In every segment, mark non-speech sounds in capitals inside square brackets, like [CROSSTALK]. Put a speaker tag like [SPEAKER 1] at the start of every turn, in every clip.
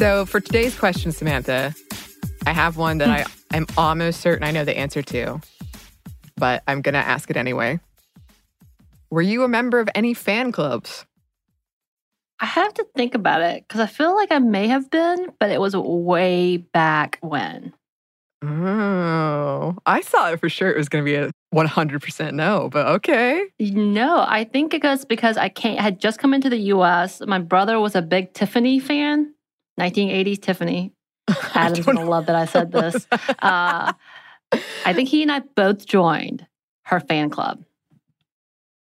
[SPEAKER 1] So, for today's question, Samantha, I have one that I am almost certain I know the answer to, but I'm going to ask it anyway. Were you a member of any fan clubs?
[SPEAKER 2] I have to think about it because I feel like I may have been, but it was way back when.
[SPEAKER 1] Oh, I thought for sure it was going to be a 100% no, but okay.
[SPEAKER 2] No, I think it was because I I had just come into the US. My brother was a big Tiffany fan, 1980s Tiffany. [LAUGHS] Adam's to love that I said this. [LAUGHS] Uh, I think he and I both joined her fan club.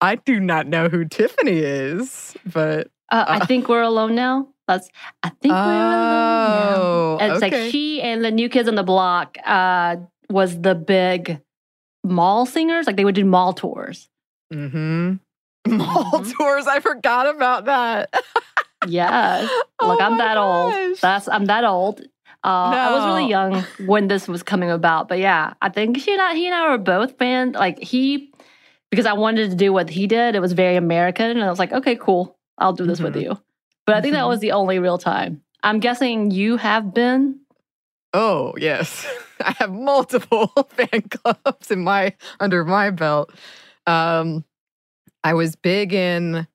[SPEAKER 1] I do not know who Tiffany is, but
[SPEAKER 2] Uh, I
[SPEAKER 1] Uh.
[SPEAKER 2] think we're alone now. That's I think we're alone now.
[SPEAKER 1] Oh,
[SPEAKER 2] And It's
[SPEAKER 1] okay.
[SPEAKER 2] like she and the new kids on the block uh, was the big mall singers. Like they would do mall tours.
[SPEAKER 1] mm-hmm. Mall
[SPEAKER 2] Mhm.
[SPEAKER 1] tours. I forgot about that. [LAUGHS]
[SPEAKER 2] Yes. [LAUGHS] Look,
[SPEAKER 1] Oh
[SPEAKER 2] I'm that old. That's I'm that old. Uh, I was really young when this was coming about, but yeah, I think she and I, he and I were both fans. Like he, because I wanted to do what he did. It was very American, and I was like, okay, cool, I'll do this with
[SPEAKER 1] Mhm.
[SPEAKER 2] you. But I think that
[SPEAKER 1] Mhm.
[SPEAKER 2] was the only real time. I'm guessing you have been.
[SPEAKER 1] Oh, yes. [LAUGHS] I have multiple [LAUGHS] fan clubs in my under my belt. Um I was big in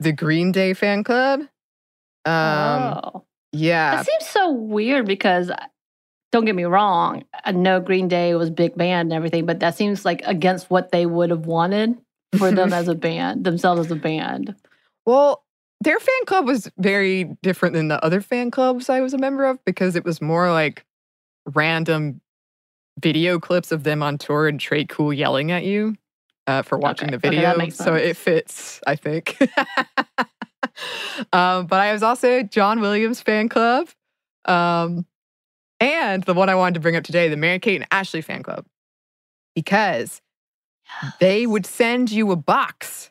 [SPEAKER 1] the Green Day fan club. Um
[SPEAKER 2] oh.
[SPEAKER 1] yeah.
[SPEAKER 2] That seems so weird because don't get me wrong, I know Green Day was big band and everything, but that seems like against what they would have wanted for them as [LAUGHS] a band, themselves as a band.
[SPEAKER 1] Well, their fan club was very different than the other fan clubs I was a member of because it was more like random video clips of them on tour and Tré Cool yelling at you uh, for watching
[SPEAKER 2] Okay,
[SPEAKER 1] the
[SPEAKER 2] okay,
[SPEAKER 1] video.
[SPEAKER 2] makes
[SPEAKER 1] so it fits, I think. um, [LAUGHS] but I was also John Williams fan club. Um, and the one I wanted to bring up today, the Mary Kate and Ashley fan club, because they would send you a box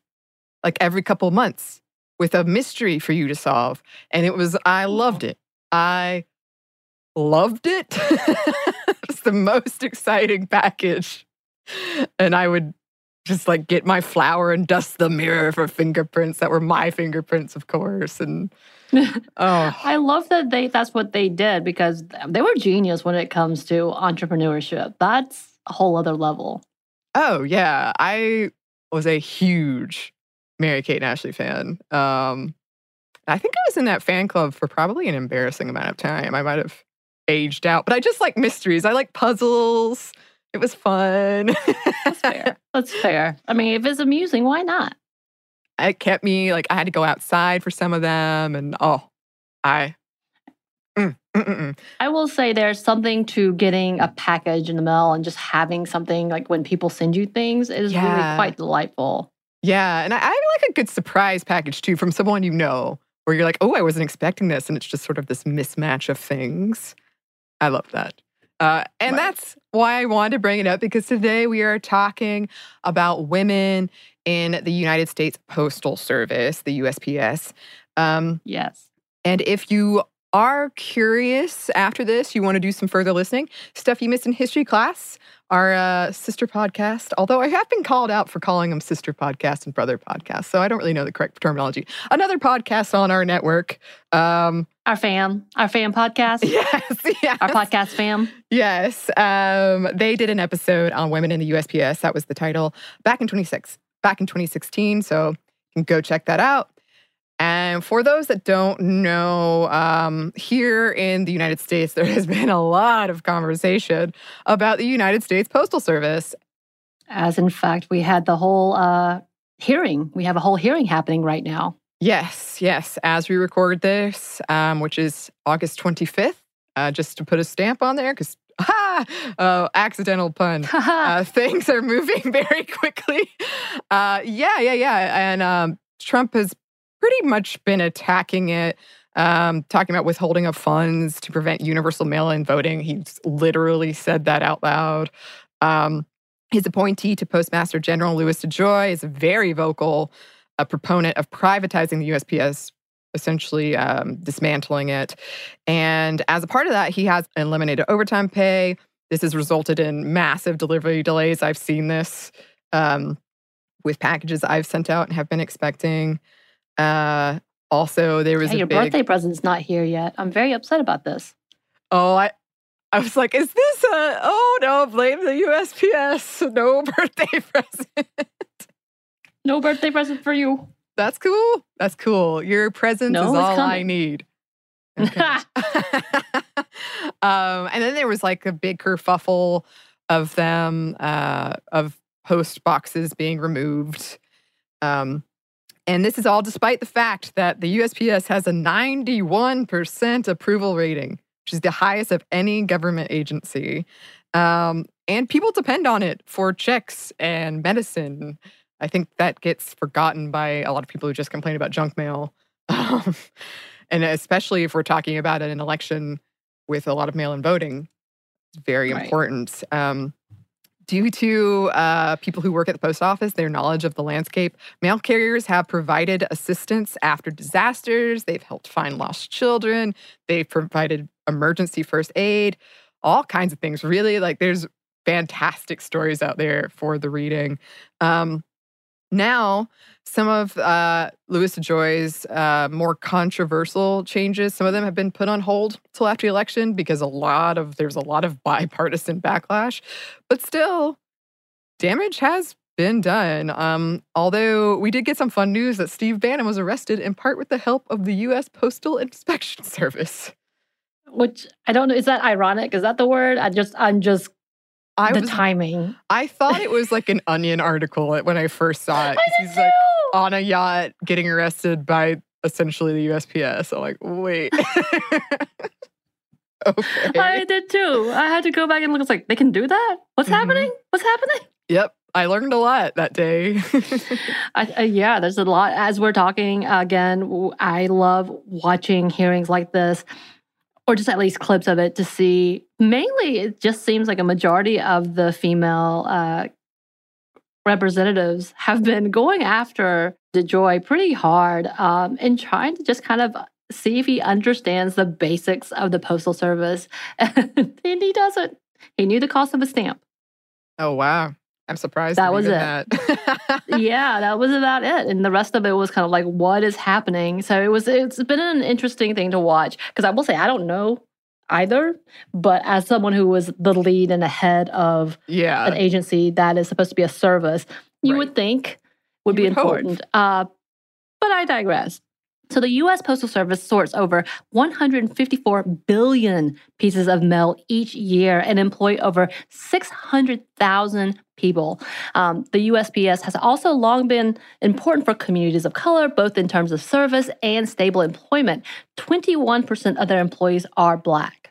[SPEAKER 1] like every couple months with a mystery for you to solve. And it was, I loved it. I loved it. [LAUGHS] it's the most exciting package. And I would just like get my flower and dust the mirror for fingerprints that were my fingerprints, of course. And [LAUGHS] oh,
[SPEAKER 2] I love that they that's what they did because they were genius when it comes to entrepreneurship. That's a whole other level.
[SPEAKER 1] oh yeah, I was a huge Mary Kate and Ashley fan. Um, I think I was in that fan club for probably an embarrassing amount of time. I might have aged out, but I just like mysteries. I like puzzles. It was fun.
[SPEAKER 2] That's fair. That's fair. I mean, if it's amusing, why not?
[SPEAKER 1] it kept me like I had to go outside for some of them, and oh, I Mm, mm, mm, mm.
[SPEAKER 2] I will say there's something to getting a package in the mail and just having something like when people send you things it is
[SPEAKER 1] Yeah.
[SPEAKER 2] really quite delightful.
[SPEAKER 1] Yeah, and I, I like a good surprise package too from someone you know, where you're like, oh, I wasn't expecting this, and it's just sort of this mismatch of things. I love that. Uh, and
[SPEAKER 2] Right.
[SPEAKER 1] that's why I wanted to bring it up because today we are talking about women in the United States Postal Service, the USPS. Um,
[SPEAKER 2] Yes.
[SPEAKER 1] and if you are curious after this, you want to do some further listening, stuff you missed in history class, our uh, sister podcast. Although I have been called out for calling them sister podcast and brother podcast, so I don't really know the correct terminology. Another podcast on our network. Um,
[SPEAKER 2] Our fam, our fam podcast, [LAUGHS]
[SPEAKER 1] yes, yes,
[SPEAKER 2] our podcast fam.
[SPEAKER 1] Yes, um, they did an episode on women in the USPS. That was the title back in 26, back in 2016. So you can go check that out. And for those that don't know, um, here in the United States, there has been a lot of conversation about the United States Postal Service.
[SPEAKER 2] As in fact, we had the whole uh, hearing. We have a whole hearing happening right now.
[SPEAKER 1] Yes, yes. As we record this, um, which is August 25th, uh, just to put a stamp on there, because ah, [LAUGHS] oh, accidental pun. [LAUGHS] uh, things are moving [LAUGHS] very quickly. Uh, yeah, yeah, yeah. And um, Trump has pretty much been attacking it, um, talking about withholding of funds to prevent universal mail in voting. He's literally said that out loud. Um, his appointee to Postmaster General Louis DeJoy is very vocal uh, proponent of privatizing the USPS. Essentially um, dismantling it. And as a part of that, he has eliminated overtime pay, this has resulted in massive delivery delays. I've seen this um, with packages I've sent out and have been expecting. Uh, also, there was
[SPEAKER 2] Hey,
[SPEAKER 1] a
[SPEAKER 2] your
[SPEAKER 1] big,
[SPEAKER 2] birthday present's not here yet. I'm very upset about this.
[SPEAKER 1] Oh, I, I was like, is this a? Oh no, blame the USPS. [LAUGHS] No [LAUGHS] birthday present.
[SPEAKER 2] No birthday present for you.
[SPEAKER 1] That's cool. That's cool. Your presence
[SPEAKER 2] No,
[SPEAKER 1] is all I need. [LAUGHS] Okay. [LAUGHS] um, and then there was like a big kerfuffle of them, uh, of post boxes being removed. Um, and this is all despite the fact that the USPS has a 91% approval rating, which is the highest of any government agency. Um, and people depend on it for checks and medicine. I think that gets forgotten by a lot of people who just complain about junk mail. [LAUGHS] Um, and especially if we're talking about an election with a lot of mail in voting, it's very
[SPEAKER 2] Right.
[SPEAKER 1] important. Um, due to uh, people who work at the post office, their knowledge of the landscape, mail carriers have provided assistance after disasters. They've helped find lost children. They've provided emergency first aid, all kinds of things. Really, like there's fantastic stories out there for the reading. Um, now, some of uh, Louis DeJoy's uh, more controversial changes, some of them have been put on hold till after the election because a lot of there's a lot of [LAUGHS] bipartisan backlash. But still, damage has been done. Um, although we did get some fun news that Steve Bannon was arrested in part with the help of the U.S. Postal Inspection [LAUGHS] Service.
[SPEAKER 2] Which I don't know. Is that ironic? Is that the word? I just, I'm just
[SPEAKER 1] I
[SPEAKER 2] the
[SPEAKER 1] was,
[SPEAKER 2] timing.
[SPEAKER 1] I thought it was like an [LAUGHS] Onion article when I first saw it. 'cause
[SPEAKER 2] I did
[SPEAKER 1] he's like on a yacht getting arrested by essentially the USPS. I'm like, wait. [LAUGHS] okay.
[SPEAKER 2] I did too. I had to go back and look. It's like they can do that. What's
[SPEAKER 1] Mhm.
[SPEAKER 2] happening? What's happening?
[SPEAKER 1] Yep. I learned a lot that day.
[SPEAKER 2] I, uh, yeah, there's a lot. As we're talking again, I love watching hearings like this, or just at least clips of it to see. Mainly, it just seems like a majority of the female uh, representatives have been going after DeJoy pretty hard um, and trying to just kind of see if he understands the basics of the postal service, [LAUGHS] and he doesn't. He knew the cost of a stamp.
[SPEAKER 1] oh, wow. I'm surprised.
[SPEAKER 2] That was it.
[SPEAKER 1] That. [LAUGHS]
[SPEAKER 2] yeah, that was about it. And the rest of it was kind of like, what is happening? So it was, it's been an interesting thing to watch. Because I will say, I don't know either. But as someone who was the lead and the head of
[SPEAKER 1] yeah.
[SPEAKER 2] an agency that is supposed to be a service, you
[SPEAKER 1] Right.
[SPEAKER 2] would think would
[SPEAKER 1] You
[SPEAKER 2] be
[SPEAKER 1] would
[SPEAKER 2] important. Uh, but I digress. So the US Postal Service sorts over 154 billion pieces of mail each year and employ over 600,000 people. Um, the USPS has also long been important for communities of color, both in terms of service and stable employment. 21% of their employees are Black.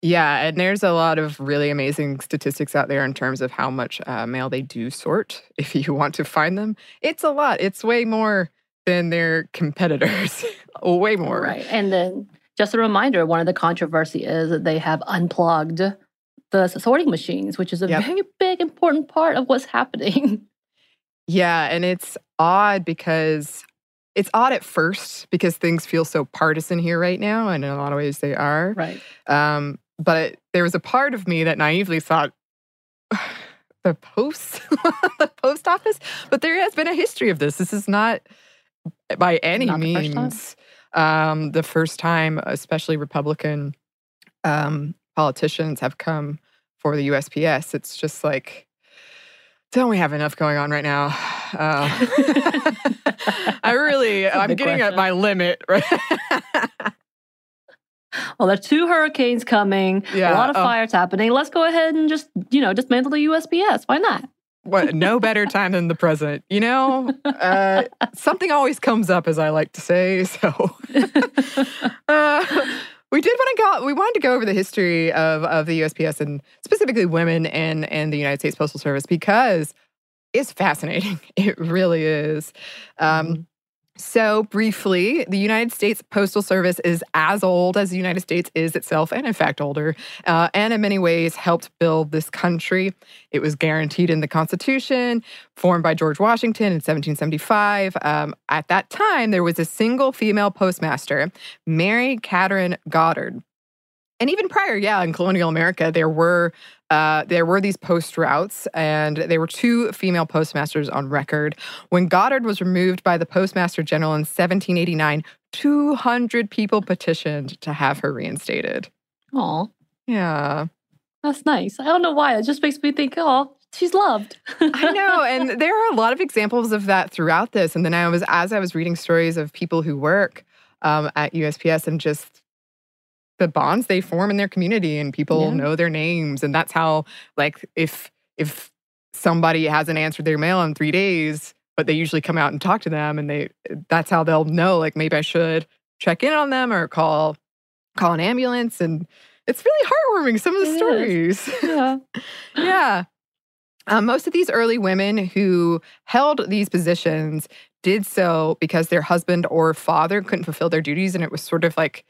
[SPEAKER 1] Yeah, and there's a lot of really amazing statistics out there in terms of how much uh, mail they do sort. [LAUGHS] If you want to find them, it's a lot. It's way more than their competitors. [LAUGHS] way more.
[SPEAKER 2] Right. And then just a reminder one of the controversy is that they have unplugged the sorting machines, which is a
[SPEAKER 1] Yep.
[SPEAKER 2] very big, important part of what's happening. [LAUGHS]
[SPEAKER 1] Yeah, and it's odd because it's odd at first because things feel so partisan here right now, and in a lot of ways they are.
[SPEAKER 2] Right.
[SPEAKER 1] Um, but there was a part of me that naively thought [SIGHS] the post, [LAUGHS] the post office. But there has been a history of this. This is not by any
[SPEAKER 2] Not the first
[SPEAKER 1] means um, the first time, especially Republican um, politicians have come for the USPS. It's just like, don't we have enough going on right now? [SIGHS] Uh, [LAUGHS] I really, [LAUGHS]
[SPEAKER 2] That's
[SPEAKER 1] I'm getting at my limit. [LAUGHS] Right?
[SPEAKER 2] Well, there are two hurricanes coming,
[SPEAKER 1] Yeah,
[SPEAKER 2] a lot of
[SPEAKER 1] oh.
[SPEAKER 2] fires happening. Let's go ahead and just, you know, dismantle the USPS. Why not?
[SPEAKER 1] what no better time than the present you know uh, something always comes up as i like to say so uh, we did want to go we wanted to go over the history of, of the usps and specifically women and in the united states postal service because it's fascinating. [LAUGHS] It really is. Um, so, briefly, the United States Postal Service is as old as the United States is itself, and in fact, older, uh, and in many ways helped build this country. It was guaranteed in the Constitution, formed by George Washington in 1775. Um, at that time, there was a single female postmaster, Mary Katharine Goddard. And even prior, yeah, in colonial America, there were uh, there were these post routes, and there were two female postmasters on record. When Goddard was removed by the Postmaster General in 1789, 200 people petitioned to have her reinstated.
[SPEAKER 2] Aw,
[SPEAKER 1] Yeah,
[SPEAKER 2] that's nice. I don't know why. It just makes me think, oh, she's loved.
[SPEAKER 1] I know, [LAUGHS] and there are a lot of examples of that throughout this. And then I was, as I was reading stories of people who work um, at USPS, and just the bonds they form in their community, and people
[SPEAKER 2] Yeah.
[SPEAKER 1] know their names, and that's how, like, if if somebody hasn't answered their mail in three days, but they usually come out and talk to them, and they that's how they'll know, like, maybe I should check in on them or call call an ambulance, and it's really heartwarming. Some of the
[SPEAKER 2] It is.
[SPEAKER 1] stories.
[SPEAKER 2] yeah. [LAUGHS]
[SPEAKER 1] Yeah. Um, most of these early women who held these positions did so because their husband or father couldn't fulfill their duties. And it was sort of like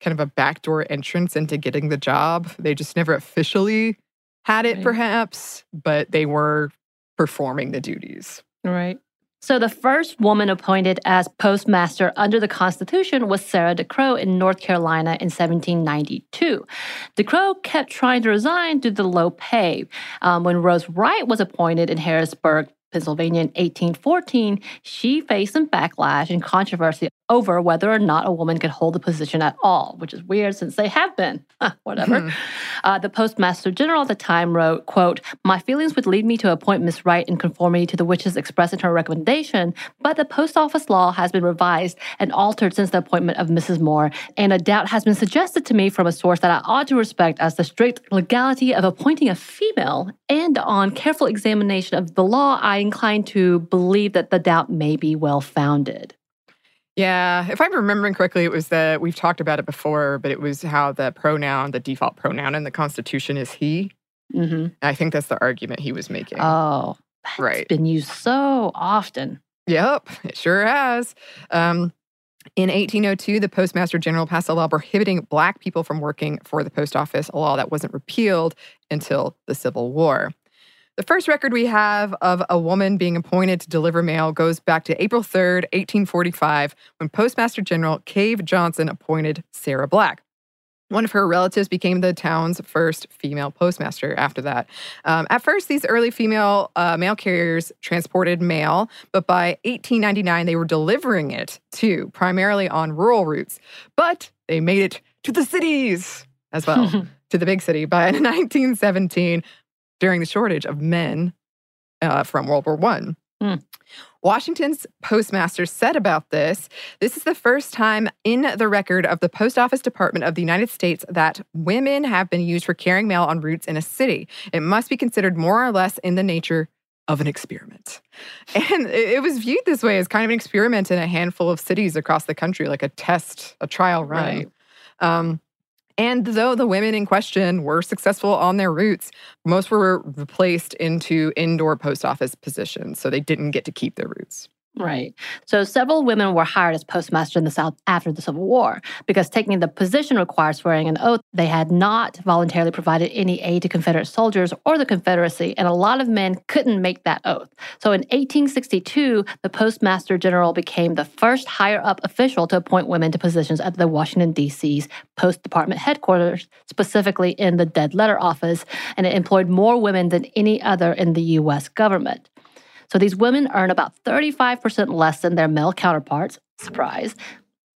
[SPEAKER 1] kind of a backdoor entrance into getting the job. They just never officially had it,
[SPEAKER 2] Right.
[SPEAKER 1] perhaps, but they were performing the duties.
[SPEAKER 2] Right. So the first woman appointed as postmaster under the Constitution was Sarah DeCrow in North Carolina in 1792. DeCrow kept trying to resign due to the low pay. Um, when Rose Wright was appointed in Harrisburg, Pennsylvania in 1814, she faced some backlash and controversy over whether or not a woman could hold the position at all, which is weird since they have been. [LAUGHS] Whatever. Uh, the postmaster general at the time wrote, quote, My feelings would lead me to appoint Miss Wright in conformity to the wishes expressed in her recommendation, but the post office law has been revised and altered since the appointment of Mrs. Moore, and a doubt has been suggested to me from a source that I ought to respect as the strict legality of appointing a female, and on careful examination of the law, I incline to believe that the doubt may be well founded.
[SPEAKER 1] Yeah, if I'm remembering correctly, it was that we've talked about it before, but it was how the pronoun, the default pronoun in the Constitution is he.
[SPEAKER 2] hmm
[SPEAKER 1] I think that's the argument he was making.
[SPEAKER 2] Oh, that's
[SPEAKER 1] Right.
[SPEAKER 2] been used so often.
[SPEAKER 1] Yep, it sure has. Um, in 1802, the Postmaster General passed a law prohibiting Black people from working for the post office, a law that wasn't repealed until the Civil War. The first record we have of a woman being appointed to deliver mail goes back to April 3rd, 1845, when Postmaster General Cave Johnson appointed Sarah Black. One of her relatives became the town's first female postmaster after that. Um, at first, these early female uh, mail carriers transported mail, but by 1899, they were delivering it too, primarily on rural routes. But they made it to the cities as well, [LAUGHS] to the big city by [LAUGHS] 1917 during the shortage of men uh, from World War One.
[SPEAKER 2] Hmm.
[SPEAKER 1] Washington's postmaster said about this this is the first time in the record of the Post Office Department of the United States that women have been used for carrying mail on routes in a city. It must be considered more or less in the nature of an experiment. [LAUGHS] And it it was viewed this way as kind of an experiment in a handful of cities across the country, like a test, a trial run.
[SPEAKER 2] Right.
[SPEAKER 1] Um, and though the women in question were successful on their routes, most were replaced into indoor post office positions. So they didn't get to keep their routes.
[SPEAKER 2] Right. So several women were hired as postmaster in the South after the Civil War because taking the position required swearing an oath. They had not voluntarily provided any aid to Confederate soldiers or the Confederacy, and a lot of men couldn't make that oath. So in 1862, the Postmaster General became the first higher up official to appoint women to positions at the Washington, D.C.'s Post Department headquarters, specifically in the Dead Letter Office, and it employed more women than any other in the U.S. government. So these women earn about 35% less than their male counterparts. Surprise.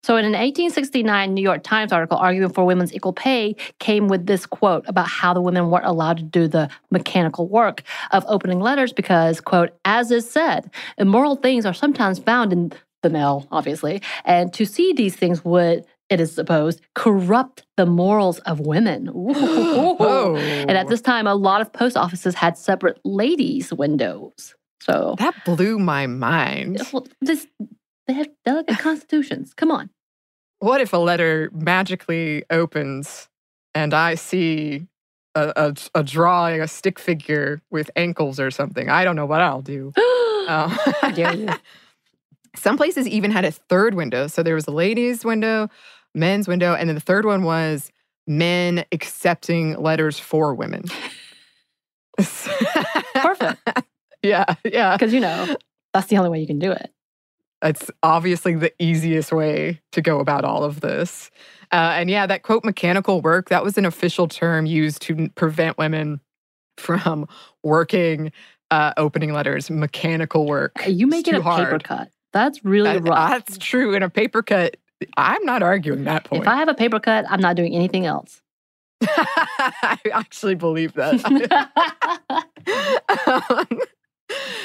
[SPEAKER 2] So, in an 1869 New York Times article arguing for women's equal pay, came with this quote about how the women weren't allowed to do the mechanical work of opening letters because, quote, as is said, immoral things are sometimes found in the mail, obviously, and to see these things would, it is supposed, corrupt the morals of women. [GASPS]
[SPEAKER 1] Whoa.
[SPEAKER 2] And at oh. this time, a lot of post offices had separate ladies' windows. So
[SPEAKER 1] That blew my mind.
[SPEAKER 2] well, this they have delicate [SIGHS] constitutions. Come on.
[SPEAKER 1] What if a letter magically opens and I see a, a, a drawing, a stick figure with ankles or something? I don't know what I'll do. [GASPS] Um,
[SPEAKER 2] How dare you. [LAUGHS]
[SPEAKER 1] Some places even had a third window. So there was a ladies' window, men's window, and then the third one was men accepting letters for women. [LAUGHS]
[SPEAKER 2] Perfect. [LAUGHS]
[SPEAKER 1] yeah, yeah.
[SPEAKER 2] Because you know, that's the only way you can do it.
[SPEAKER 1] It's obviously the easiest way to go about all of this. Uh, and yeah, that quote, mechanical work, that was an official term used to prevent women from working uh, opening letters, mechanical work.
[SPEAKER 2] You make it a
[SPEAKER 1] too
[SPEAKER 2] paper cut. That's really
[SPEAKER 1] That-
[SPEAKER 2] rough.
[SPEAKER 1] That's true. In a paper cut, I'm not arguing that point.
[SPEAKER 2] if I have a paper cut, I'm not doing anything else. [LAUGHS]
[SPEAKER 1] I actually believe that. [LAUGHS] [LAUGHS] Um,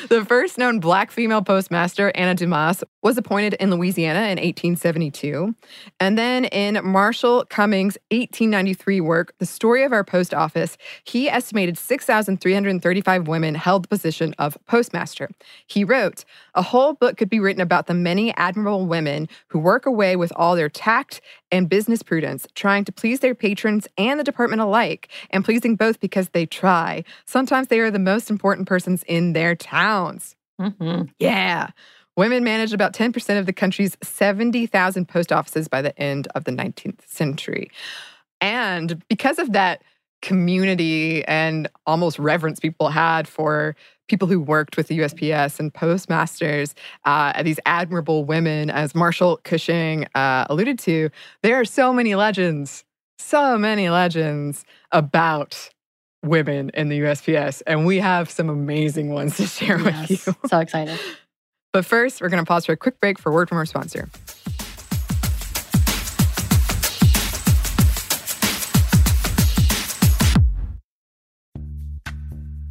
[SPEAKER 1] the first known black female postmaster, Anna Dumas, was appointed in Louisiana in 1872. And then in Marshall Cushing' 1893 work, The Story of Our Post Office, he estimated 6,335 women held the position of postmaster. He wrote, A whole book could be written about the many admirable women who work away with all their tact and business prudence, trying to please their patrons and the department alike, and pleasing both because they try. Sometimes they are the most important persons in their towns.
[SPEAKER 2] Mhm.
[SPEAKER 1] Yeah. Women managed about 10% of the country's 70,000 post offices by the end of the 19th century. And because of that community and almost reverence people had for people who worked with the USPS and postmasters, uh, these admirable women, as Marshall Cushing uh, alluded to, there are so many legends, so many legends about women in the USPS. And we have some amazing ones to share with you.
[SPEAKER 2] So excited.
[SPEAKER 1] But first, we're going to pause for a quick break for word from our sponsor.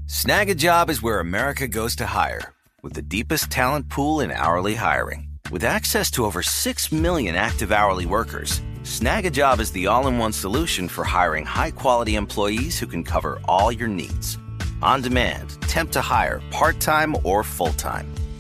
[SPEAKER 3] Snagajob is where America goes to hire, with the deepest talent pool in hourly hiring. With access to over 6 million active hourly workers, Snagajob is the all in one solution for hiring high quality employees who can cover all your needs. On demand, temp to hire, part time or full time.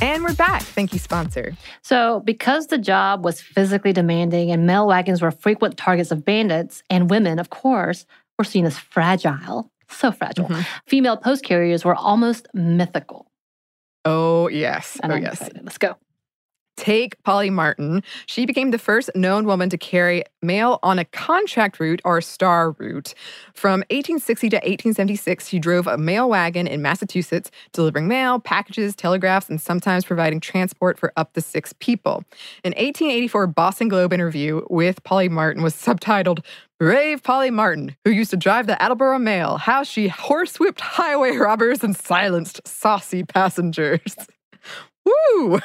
[SPEAKER 1] And we're back. Thank you, sponsor.
[SPEAKER 2] So, because the job was physically demanding and mail wagons were frequent targets of bandits, and women, of course, were seen as fragile, so fragile,
[SPEAKER 1] Mhm.
[SPEAKER 2] female post carriers were almost mythical.
[SPEAKER 1] Oh, yes.
[SPEAKER 2] And
[SPEAKER 1] oh,
[SPEAKER 2] I'm
[SPEAKER 1] yes.
[SPEAKER 2] excited. Let's go.
[SPEAKER 1] Take Polly Martin. She became the first known woman to carry mail on a contract route or star route. From 1860 to 1876, she drove a mail wagon in Massachusetts, delivering mail, packages, telegraphs, and sometimes providing transport for up to six people. An 1884 Boston Globe interview with Polly Martin was subtitled Brave Polly Martin, who used to drive the Attleboro Mail, how she horsewhipped highway robbers and silenced saucy passengers. [LAUGHS] Woo!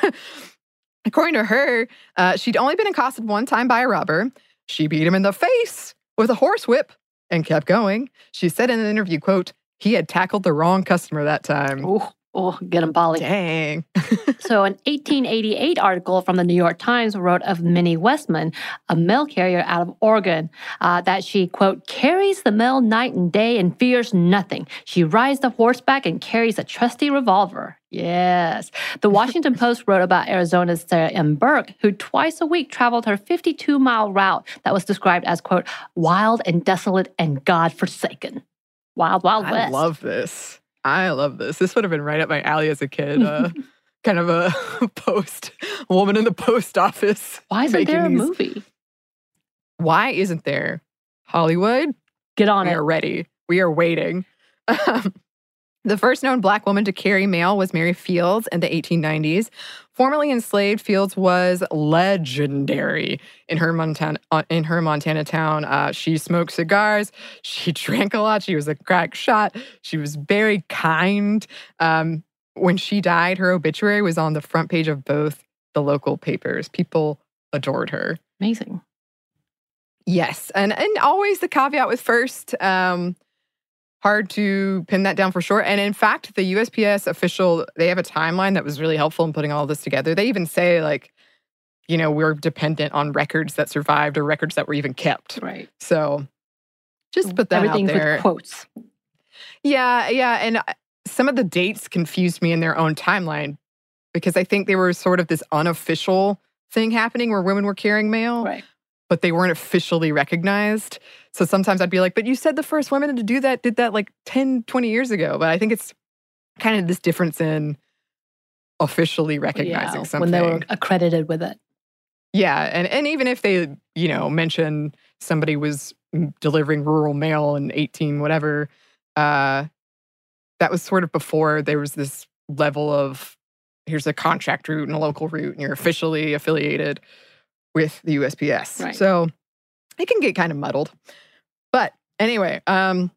[SPEAKER 1] According to her, uh, she'd only been accosted one time by a robber. She beat him in the face with a horsewhip and kept going. She said in an interview, quote, he had tackled the wrong customer that time.
[SPEAKER 2] Oh, oh get him, Polly.
[SPEAKER 1] Dang. [LAUGHS]
[SPEAKER 2] So, an 1888 article from the New York Times wrote of Minnie Westman, a mail carrier out of Oregon, uh, that she, quote, carries the mail night and day and fears nothing. She rides the horseback and carries a trusty revolver. Yes. The [LAUGHS] Washington Post wrote about Arizona's Sarah M. Burke, who twice a week traveled her 52 mile route that was described as, quote, wild and desolate and God forsaken. Wild, wild
[SPEAKER 1] I love this. I love this. This would have been right up my alley as a kid. Uh, [LAUGHS] kind of a [LAUGHS] post woman in the post office.
[SPEAKER 2] Why isn't there a
[SPEAKER 1] these-
[SPEAKER 2] movie?
[SPEAKER 1] Why isn't there Hollywood?
[SPEAKER 2] Get on
[SPEAKER 1] we
[SPEAKER 2] it.
[SPEAKER 1] are ready. We are waiting. [LAUGHS] Um, the first known Black woman to carry mail was Mary Fields in the 1890s. Formerly enslaved, Fields was legendary in her Montana uh, in her Montana town. Uh, she smoked cigars. [LAUGHS] She drank a lot. She was a crack shot. She was very kind. Um, when she died, her obituary was on the front page of both the local papers. People adored her.
[SPEAKER 2] Amazing.
[SPEAKER 1] Yes, and and always the caveat with first. Um, hard to pin that down for sure. And in fact, the USPS official they have a timeline that was really helpful in putting all this together. They even say like, you know, we're dependent on records that survived or records that were even kept.
[SPEAKER 2] Right.
[SPEAKER 1] So just put that
[SPEAKER 2] Everything's
[SPEAKER 1] out there.
[SPEAKER 2] with quotes.
[SPEAKER 1] Yeah, yeah. And uh, some of the dates confused me in their own timeline because I think they were sort of this unofficial thing happening where women were carrying mail,
[SPEAKER 2] Right.
[SPEAKER 1] but they weren't officially recognized. So sometimes I'd be like, but you said the first women to do that did that like 10, 20 years ago. But I think it's kind of this difference in officially recognizing
[SPEAKER 2] Yeah,
[SPEAKER 1] something.
[SPEAKER 2] when they were accredited with it.
[SPEAKER 1] Yeah, and and even if they, you know, mention somebody was mm, delivering rural mail in 18 whatever, uh that was sort of before there was this level of here's a contract route and a local route and you're officially affiliated with the USPS.
[SPEAKER 2] Right.
[SPEAKER 1] So it can get kind of muddled. But anyway, um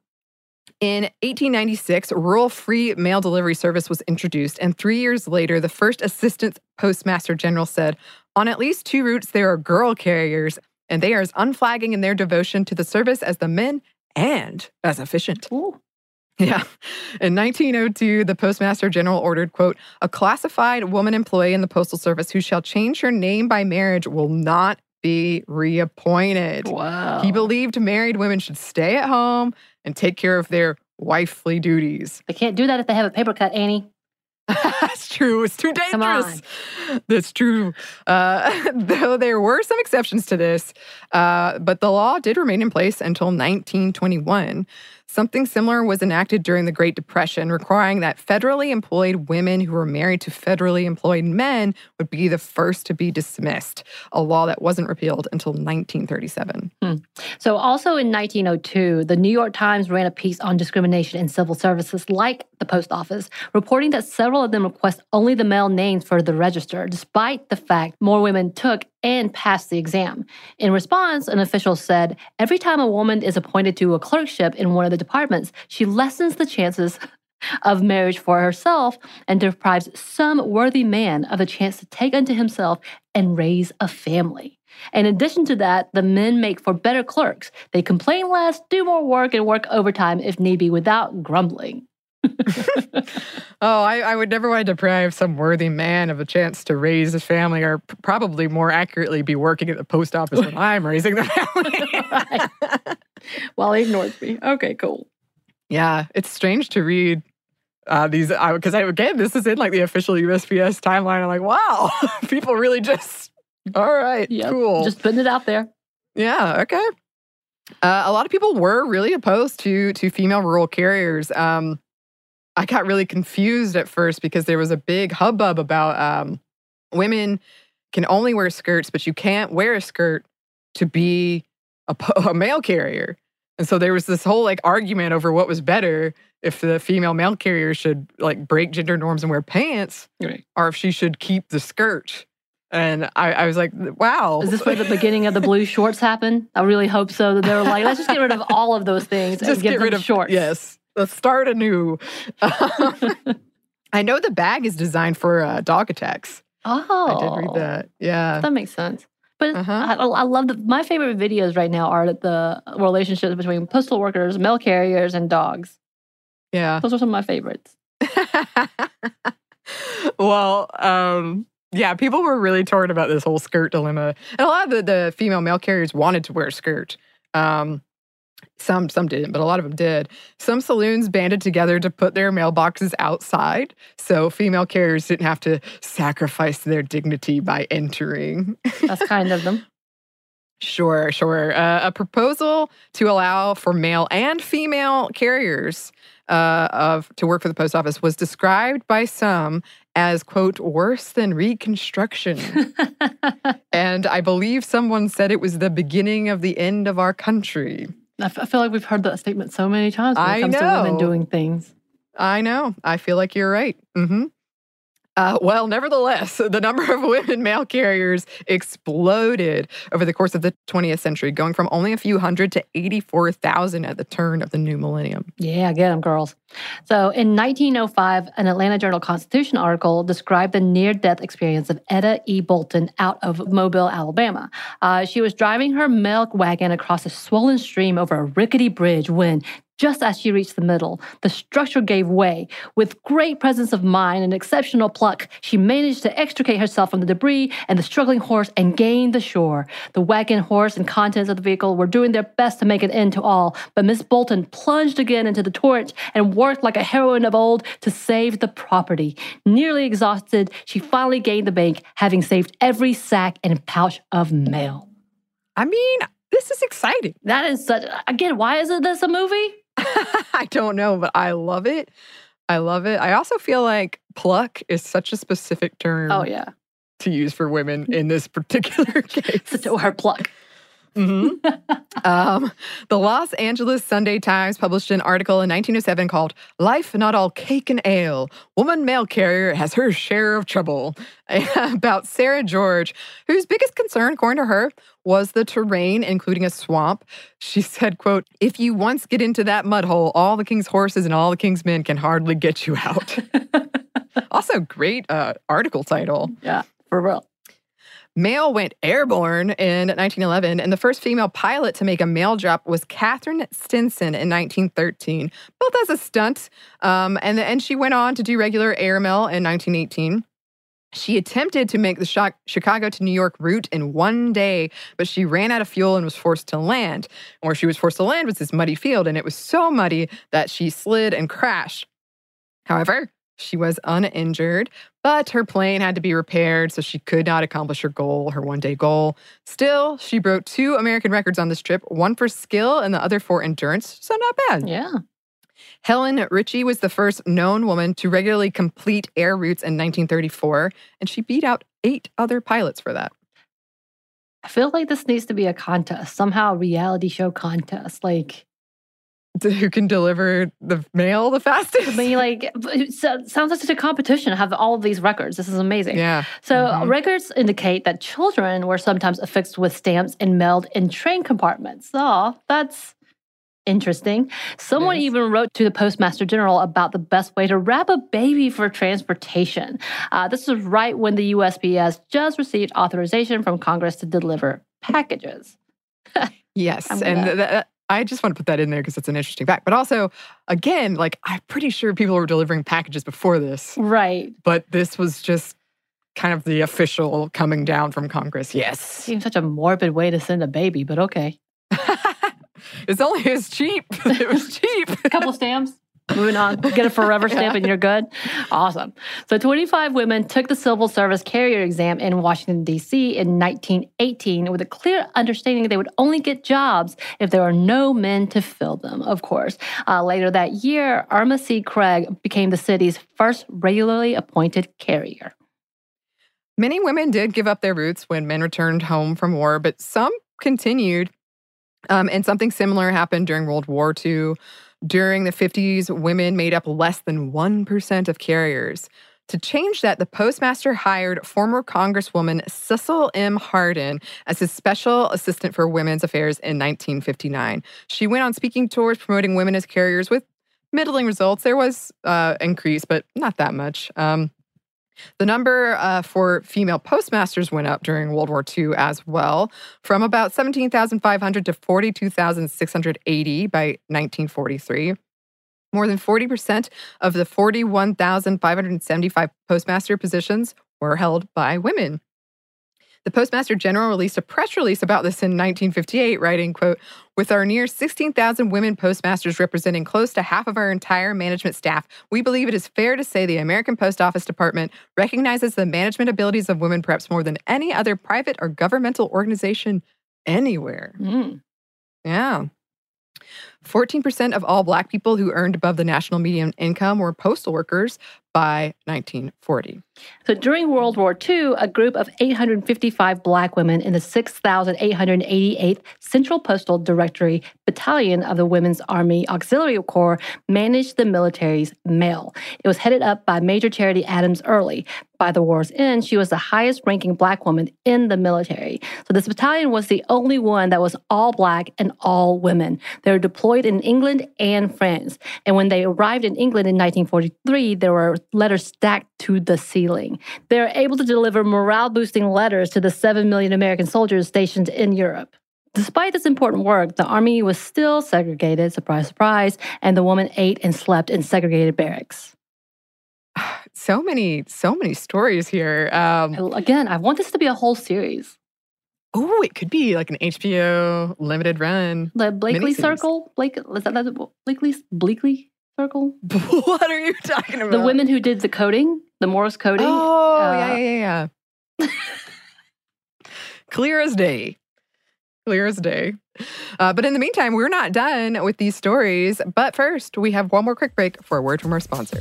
[SPEAKER 1] in 1896, rural free mail delivery service was introduced, and three years later, the first assistant postmaster general said, On at least two routes, there are girl carriers, and they are as unflagging in their devotion to the service as the men and as efficient.
[SPEAKER 2] Ooh.
[SPEAKER 1] Yeah. In 1902, the Postmaster General ordered, quote, a classified woman employee in the Postal Service who shall change her name by marriage will not be reappointed.
[SPEAKER 2] Wow.
[SPEAKER 1] He believed married women should stay at home and take care of their wifely duties.
[SPEAKER 2] They can't do that if they have a paper cut, Annie. [LAUGHS]
[SPEAKER 1] That's true. It's too dangerous. That's true. Uh, [LAUGHS] though there were some exceptions to this, uh, but the law did remain in place until 1921. Something similar was enacted during the Great Depression, requiring that federally employed women who were married to federally employed men would be the first to be dismissed, a law that wasn't repealed until 1937. Hmm.
[SPEAKER 2] So, also in 1902, the New York Times ran a piece on discrimination in civil services like the post office, reporting that several of them request only the male names for the register, despite the fact more women took and passed the exam. In response, an official said, Every time a woman is appointed to a clerkship in one of the departments, she lessens the chances [LAUGHS] of marriage for herself and deprives some worthy man of a chance to take unto himself and raise a family. In addition to that, the men make for better clerks. They complain less, do more work, and work overtime if need be without grumbling. [LAUGHS]
[SPEAKER 1] Oh, I, I would never want to deprive some worthy man of a chance to raise a family, or p- probably more accurately, be working at the post office when I'm raising the family. [LAUGHS]
[SPEAKER 2] Well, he ignores me. Okay, cool.
[SPEAKER 1] yeah, it's strange to read uh, these because I, again, this is in like the official USPS timeline. I'm like, wow, [LAUGHS] people really just all right,
[SPEAKER 2] Yep.
[SPEAKER 1] cool.
[SPEAKER 2] Just putting it out there.
[SPEAKER 1] Yeah. Okay. Uh, a lot of people were really opposed to to female rural carriers. Um, I got really confused at first because there was a big hubbub about um, women can only wear skirts, but you can't wear a skirt to be a, po- [LAUGHS] a male carrier. And so there was this whole like argument over what was better if the female mail carrier should like break gender norms and wear pants,
[SPEAKER 2] Right.
[SPEAKER 1] or if she should keep the skirt. And I, I was like, wow.
[SPEAKER 2] Is this where the beginning of the blue shorts happened? I really hope so. That they were like, let's just get rid of all of those things [LAUGHS] and
[SPEAKER 1] just
[SPEAKER 2] give
[SPEAKER 1] get
[SPEAKER 2] them
[SPEAKER 1] rid of
[SPEAKER 2] shorts.
[SPEAKER 1] Yes, [LAUGHS] let's start anew. Um, [LAUGHS] I know the bag is designed for uh, dog attacks.
[SPEAKER 2] Oh,
[SPEAKER 1] I did read that. Yeah.
[SPEAKER 2] That makes sense. But
[SPEAKER 1] Uh-huh.
[SPEAKER 2] I, I love the, my favorite videos right now are the relationships between postal workers, mail carriers, and dogs.
[SPEAKER 1] Yeah.
[SPEAKER 2] Those are some of my favorites. [LAUGHS]
[SPEAKER 1] well, um, yeah, people were really torn about this whole skirt dilemma. And a lot of the, the female mail carriers wanted to wear a skirt. Um, some some didn't, but a lot of them did. Some saloons banded together to put their mailboxes outside, so female carriers didn't have to sacrifice their dignity by entering.
[SPEAKER 2] That's kind of them.
[SPEAKER 1] Sure, sure. Uh, a proposal to allow for male and female carriers uh, of to work for the post office was described by some as quote worse than Reconstruction, [LAUGHS] and I believe someone said it was the beginning of the end of our country.
[SPEAKER 2] I f- I feel like we've heard that statement so many times when
[SPEAKER 1] I
[SPEAKER 2] it comes to women doing things.
[SPEAKER 1] I know. I feel like you're right. hmm Uh, well, nevertheless, [LAUGHS] the number of women mail carriers exploded over the course of the 20th century, going from only a few hundred to 84,000 at the turn of the new millennium.
[SPEAKER 2] Yeah, get them, girls. So in 1905, an Atlanta Journal Constitution article described the near death experience of Etta E. Bolton out of Mobile, Alabama. Uh, she was driving her milk wagon across a swollen stream over a rickety bridge when, just as she reached the middle, the structure gave way. With great presence of mind and exceptional pluck, she managed to extricate herself from the debris and the struggling horse and gain the shore. The wagon, horse, and contents of the vehicle were doing their best to make an end to all, but Miss Bolton plunged again into the torrent and worked like a heroine of old to save the property. Nearly exhausted, she finally gained the bank, having saved every sack and pouch of mail.
[SPEAKER 1] I mean, this is exciting.
[SPEAKER 2] That is such, again, why is it this a movie? [LAUGHS]
[SPEAKER 1] I don't know, but I love it. I love it. I also feel like pluck is such a specific oh, term
[SPEAKER 2] Oh, yeah.
[SPEAKER 1] to use for women [LAUGHS] in this particular [LAUGHS] case.
[SPEAKER 2] Her pluck.
[SPEAKER 1] Mhm. [LAUGHS] um, the Los Angeles Sunday Times published an article in 1907 called Life Not All Cake and Ale. Woman mail carrier has her share of trouble [LAUGHS] about Sarah George, whose biggest concern, according to her, was the terrain, including a swamp. She said, quote, if you once get into that mud hole, all the king's horses and all the king's men can hardly get you out. [LAUGHS] also, great uh, article title.
[SPEAKER 2] Yeah, for real.
[SPEAKER 1] Mail went airborne in 1911, and the first female pilot to make a mail drop was Katherine Stinson in 1913, both as a stunt. Um, and, and she went on to do regular airmail in 1918. She attempted to make the Chicago to New York route in one day, but she ran out of fuel and was forced to land. And where she was forced to land was this muddy field, and it was so muddy that she slid and crashed. However, she was uninjured, but her plane had to be repaired, so she could not accomplish her goal, her one day goal. Still, she broke two American records on this trip one for skill and the other for endurance, so not bad.
[SPEAKER 2] Yeah.
[SPEAKER 1] Helen Richey was the first known woman to regularly complete air routes in 1934, and she beat out eight other pilots for that.
[SPEAKER 2] I feel like this needs to be a contest, somehow a reality show contest. Like,
[SPEAKER 1] Who can deliver the mail the fastest?
[SPEAKER 2] I mean, like, so- sounds like such a competition to have all of these records. This is amazing.
[SPEAKER 1] yeah.
[SPEAKER 2] So,
[SPEAKER 1] Mhm.
[SPEAKER 2] records indicate that children were sometimes affixed with stamps and mailed in train compartments. Oh, that's interesting. Someone even wrote to the Postmaster General about the best way to wrap a baby for transportation. Uh, this was right when the USPS just received authorization from Congress to deliver packages. [LAUGHS]
[SPEAKER 1] Yes. And
[SPEAKER 2] gonna-
[SPEAKER 1] th- th- I just want to put that in there because it's an interesting fact. But also, again, like, I'm pretty sure people were delivering packages before this,
[SPEAKER 2] Right.
[SPEAKER 1] but this was just kind of the official coming down from Congress. Yes.
[SPEAKER 2] Seems such a morbid way to send a baby, but okay. [LAUGHS]
[SPEAKER 1] it's only as cheap. [LAUGHS] it was cheap.
[SPEAKER 2] A couple stamps. Moving on, get a forever stamp and you're good. Awesome. So, 25 women took the civil service carrier exam in Washington, D.C. in 1918 with a clear understanding they would only get jobs if there were no men to fill them, of course. Uh, later that year, Irma C. Craig became the city's first regularly appointed carrier.
[SPEAKER 1] Many women did give up their routes when men returned home from war, but some continued. Um, and something similar happened during World War II. During the 50s, women made up less than 1% of carriers. To change that, the postmaster hired former Congresswoman Cecil M. Harden as his special assistant for women's affairs in 1959. She went on speaking tours promoting women as carriers with middling results. There was uh, increase, but not that much. Um, the number uh, for female postmasters went up during World War II as well, from about 17,500 to 42,680 by 1943. More than 40% of the 41,575 postmaster positions were held by women. The Postmaster General released a press release about this in 1958, writing, quote, with our near 16,000 women postmasters representing close to half of our entire management staff, we believe it is fair to say the American Post Office Department recognizes the management abilities of women perhaps more than any other private or governmental organization anywhere.
[SPEAKER 2] Mm.
[SPEAKER 1] Yeah. 14% of all Black people who earned above the national median income were postal workers by 1940.
[SPEAKER 2] So during World War II, a group of 855 Black women in the 6,888th Central Postal Directory Battalion of the Women's Army Auxiliary Corps managed the military's mail. It was headed up by Major Charity Adams Earley. By the war's end, she was the highest ranking Black woman in the military. So this battalion was the only one that was all Black and all women. They were deployed in England and France. And when they arrived in England in 1943, there were letters stacked to the ceiling. They were able to deliver morale boosting letters to the 7 million American soldiers stationed in Europe. Despite this important work, the army was still segregated, surprise, surprise, and the woman ate and slept in segregated barracks. [SIGHS]
[SPEAKER 1] So many, so many stories here. Um,
[SPEAKER 2] Again, I want this to be a whole series.
[SPEAKER 1] Oh, it could be like an HBO limited run.
[SPEAKER 2] The Bletchley
[SPEAKER 1] Miniseries.
[SPEAKER 2] Circle? Blake, is that, that Bletchley, Circle? [LAUGHS]
[SPEAKER 1] what are you talking about?
[SPEAKER 2] The women who did the coding, the Morris coding.
[SPEAKER 1] Oh,
[SPEAKER 2] uh,
[SPEAKER 1] yeah, yeah, yeah, yeah. Clear as day. Clear as day. Uh, but in the meantime, we're not done with these stories. But first, we have one more quick break for a word from our sponsor.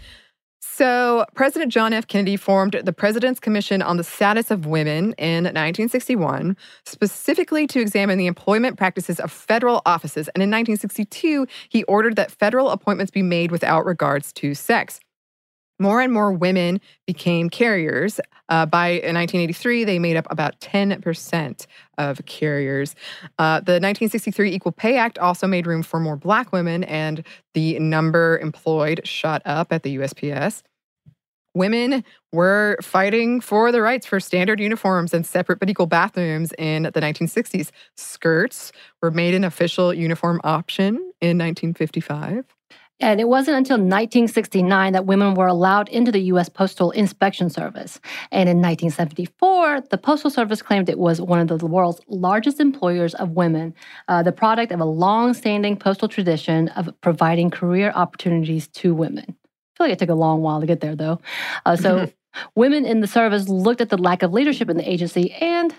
[SPEAKER 1] So, President John F. Kennedy formed the President's Commission on the Status of Women in 1961, specifically to examine the employment practices of federal offices. And in 1962, he ordered that federal appointments be made without regards to sex. More and more women became carriers. Uh, by 1983, they made up about 10% of carriers. Uh, the 1963 Equal Pay Act also made room for more black women, and the number employed shot up at the USPS. Women were fighting for the rights for standard uniforms and separate but equal bathrooms in the 1960s. Skirts were made an official uniform option in 1955.
[SPEAKER 2] And it wasn't until 1969 that women were allowed into the U.S. Postal Inspection Service. And in 1974, the Postal Service claimed it was one of the world's largest employers of women, uh, the product of a long standing postal tradition of providing career opportunities to women. Feel like it took a long while to get there, though. Uh, so, [LAUGHS] women in the service looked at the lack of leadership in the agency and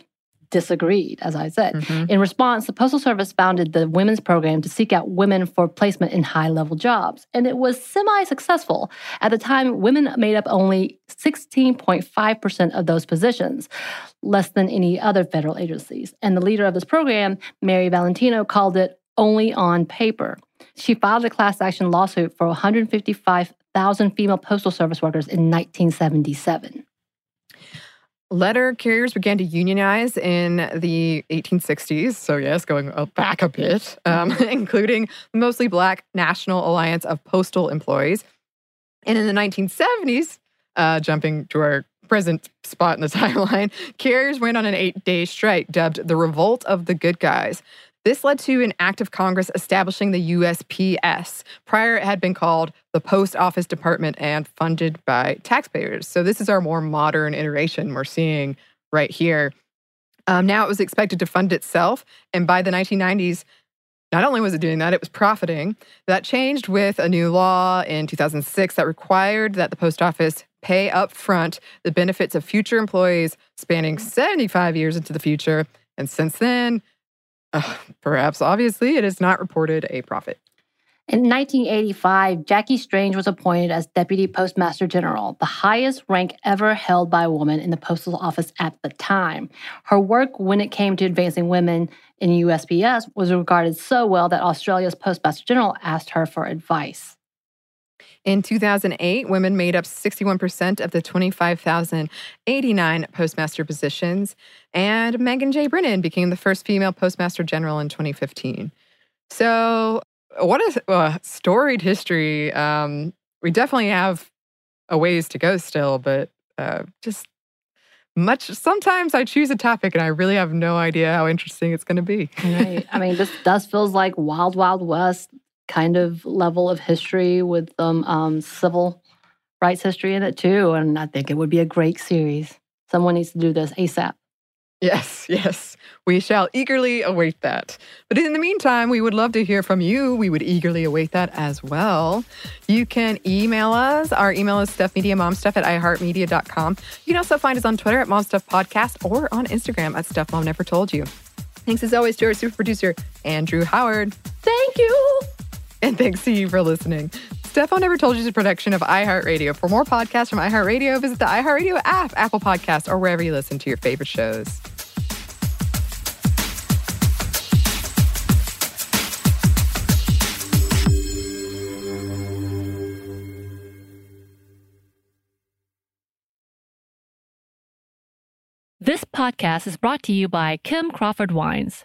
[SPEAKER 2] disagreed, as I said. Mm-hmm. In response, the Postal Service founded the Women's Program to seek out women for placement in high level jobs. And it was semi successful. At the time, women made up only 16.5% of those positions, less than any other federal agencies. And the leader of this program, Mary Valentino, called it only on paper. She filed a class action lawsuit for 155,000 female postal service workers in 1977.
[SPEAKER 1] Letter carriers began to unionize in the 1860s. So, yes, going back a bit, um, [LAUGHS] including mostly Black National Alliance of Postal Employees. And in the 1970s, uh, jumping to our present spot in the [LAUGHS] timeline, carriers went on an eight day strike dubbed the Revolt of the Good Guys. This led to an act of Congress establishing the USPS. Prior, it had been called the Post Office Department and funded by taxpayers. So, this is our more modern iteration we're seeing right here. Um, now, it was expected to fund itself. And by the 1990s, not only was it doing that, it was profiting. That changed with a new law in 2006 that required that the post office pay up front the benefits of future employees spanning 75 years into the future. And since then, uh, [SIGHS] perhaps obviously it has not reported a profit.
[SPEAKER 2] In 1985, Jackie Strange was appointed as Deputy Postmaster General, the highest rank ever held by a woman in the Postal Office at the time. Her work when it came to advancing women in USPS was regarded so well that Australia's Postmaster General asked her for advice.
[SPEAKER 1] In 2008, women made up 61% of the 25,089 postmaster positions, and Megan J. Brennan became the first female postmaster general in 2015. So, what a uh, storied history. Um, we definitely have a ways to go still, but uh, just
[SPEAKER 4] much sometimes I choose a topic and I really have no idea how interesting it's going to be.
[SPEAKER 5] right. I mean, this does feels like Wild Wild West kind of level of history with some um, civil rights history in it too, and I think it would be a great series. Someone needs to do this ASAP.
[SPEAKER 4] Yes, yes. We shall eagerly await that. But in the meantime, we would love to hear from you. We would eagerly await that as well. You can email us. Our email is stuffmediamomstuff at iheartmedia.com. You can also find us on Twitter at momstuffpodcast or on Instagram at Stuff Mom Never Told You. Thanks as always to our super producer, Andrew Howard.
[SPEAKER 5] Thank you.
[SPEAKER 4] And thanks to you for listening. Mom Never Told You is a production of iHeartRadio. For more podcasts from iHeartRadio, visit the iHeartRadio app, Apple Podcasts, or wherever you listen to your favorite shows.
[SPEAKER 2] This podcast is brought to you by Kim Crawford Wines.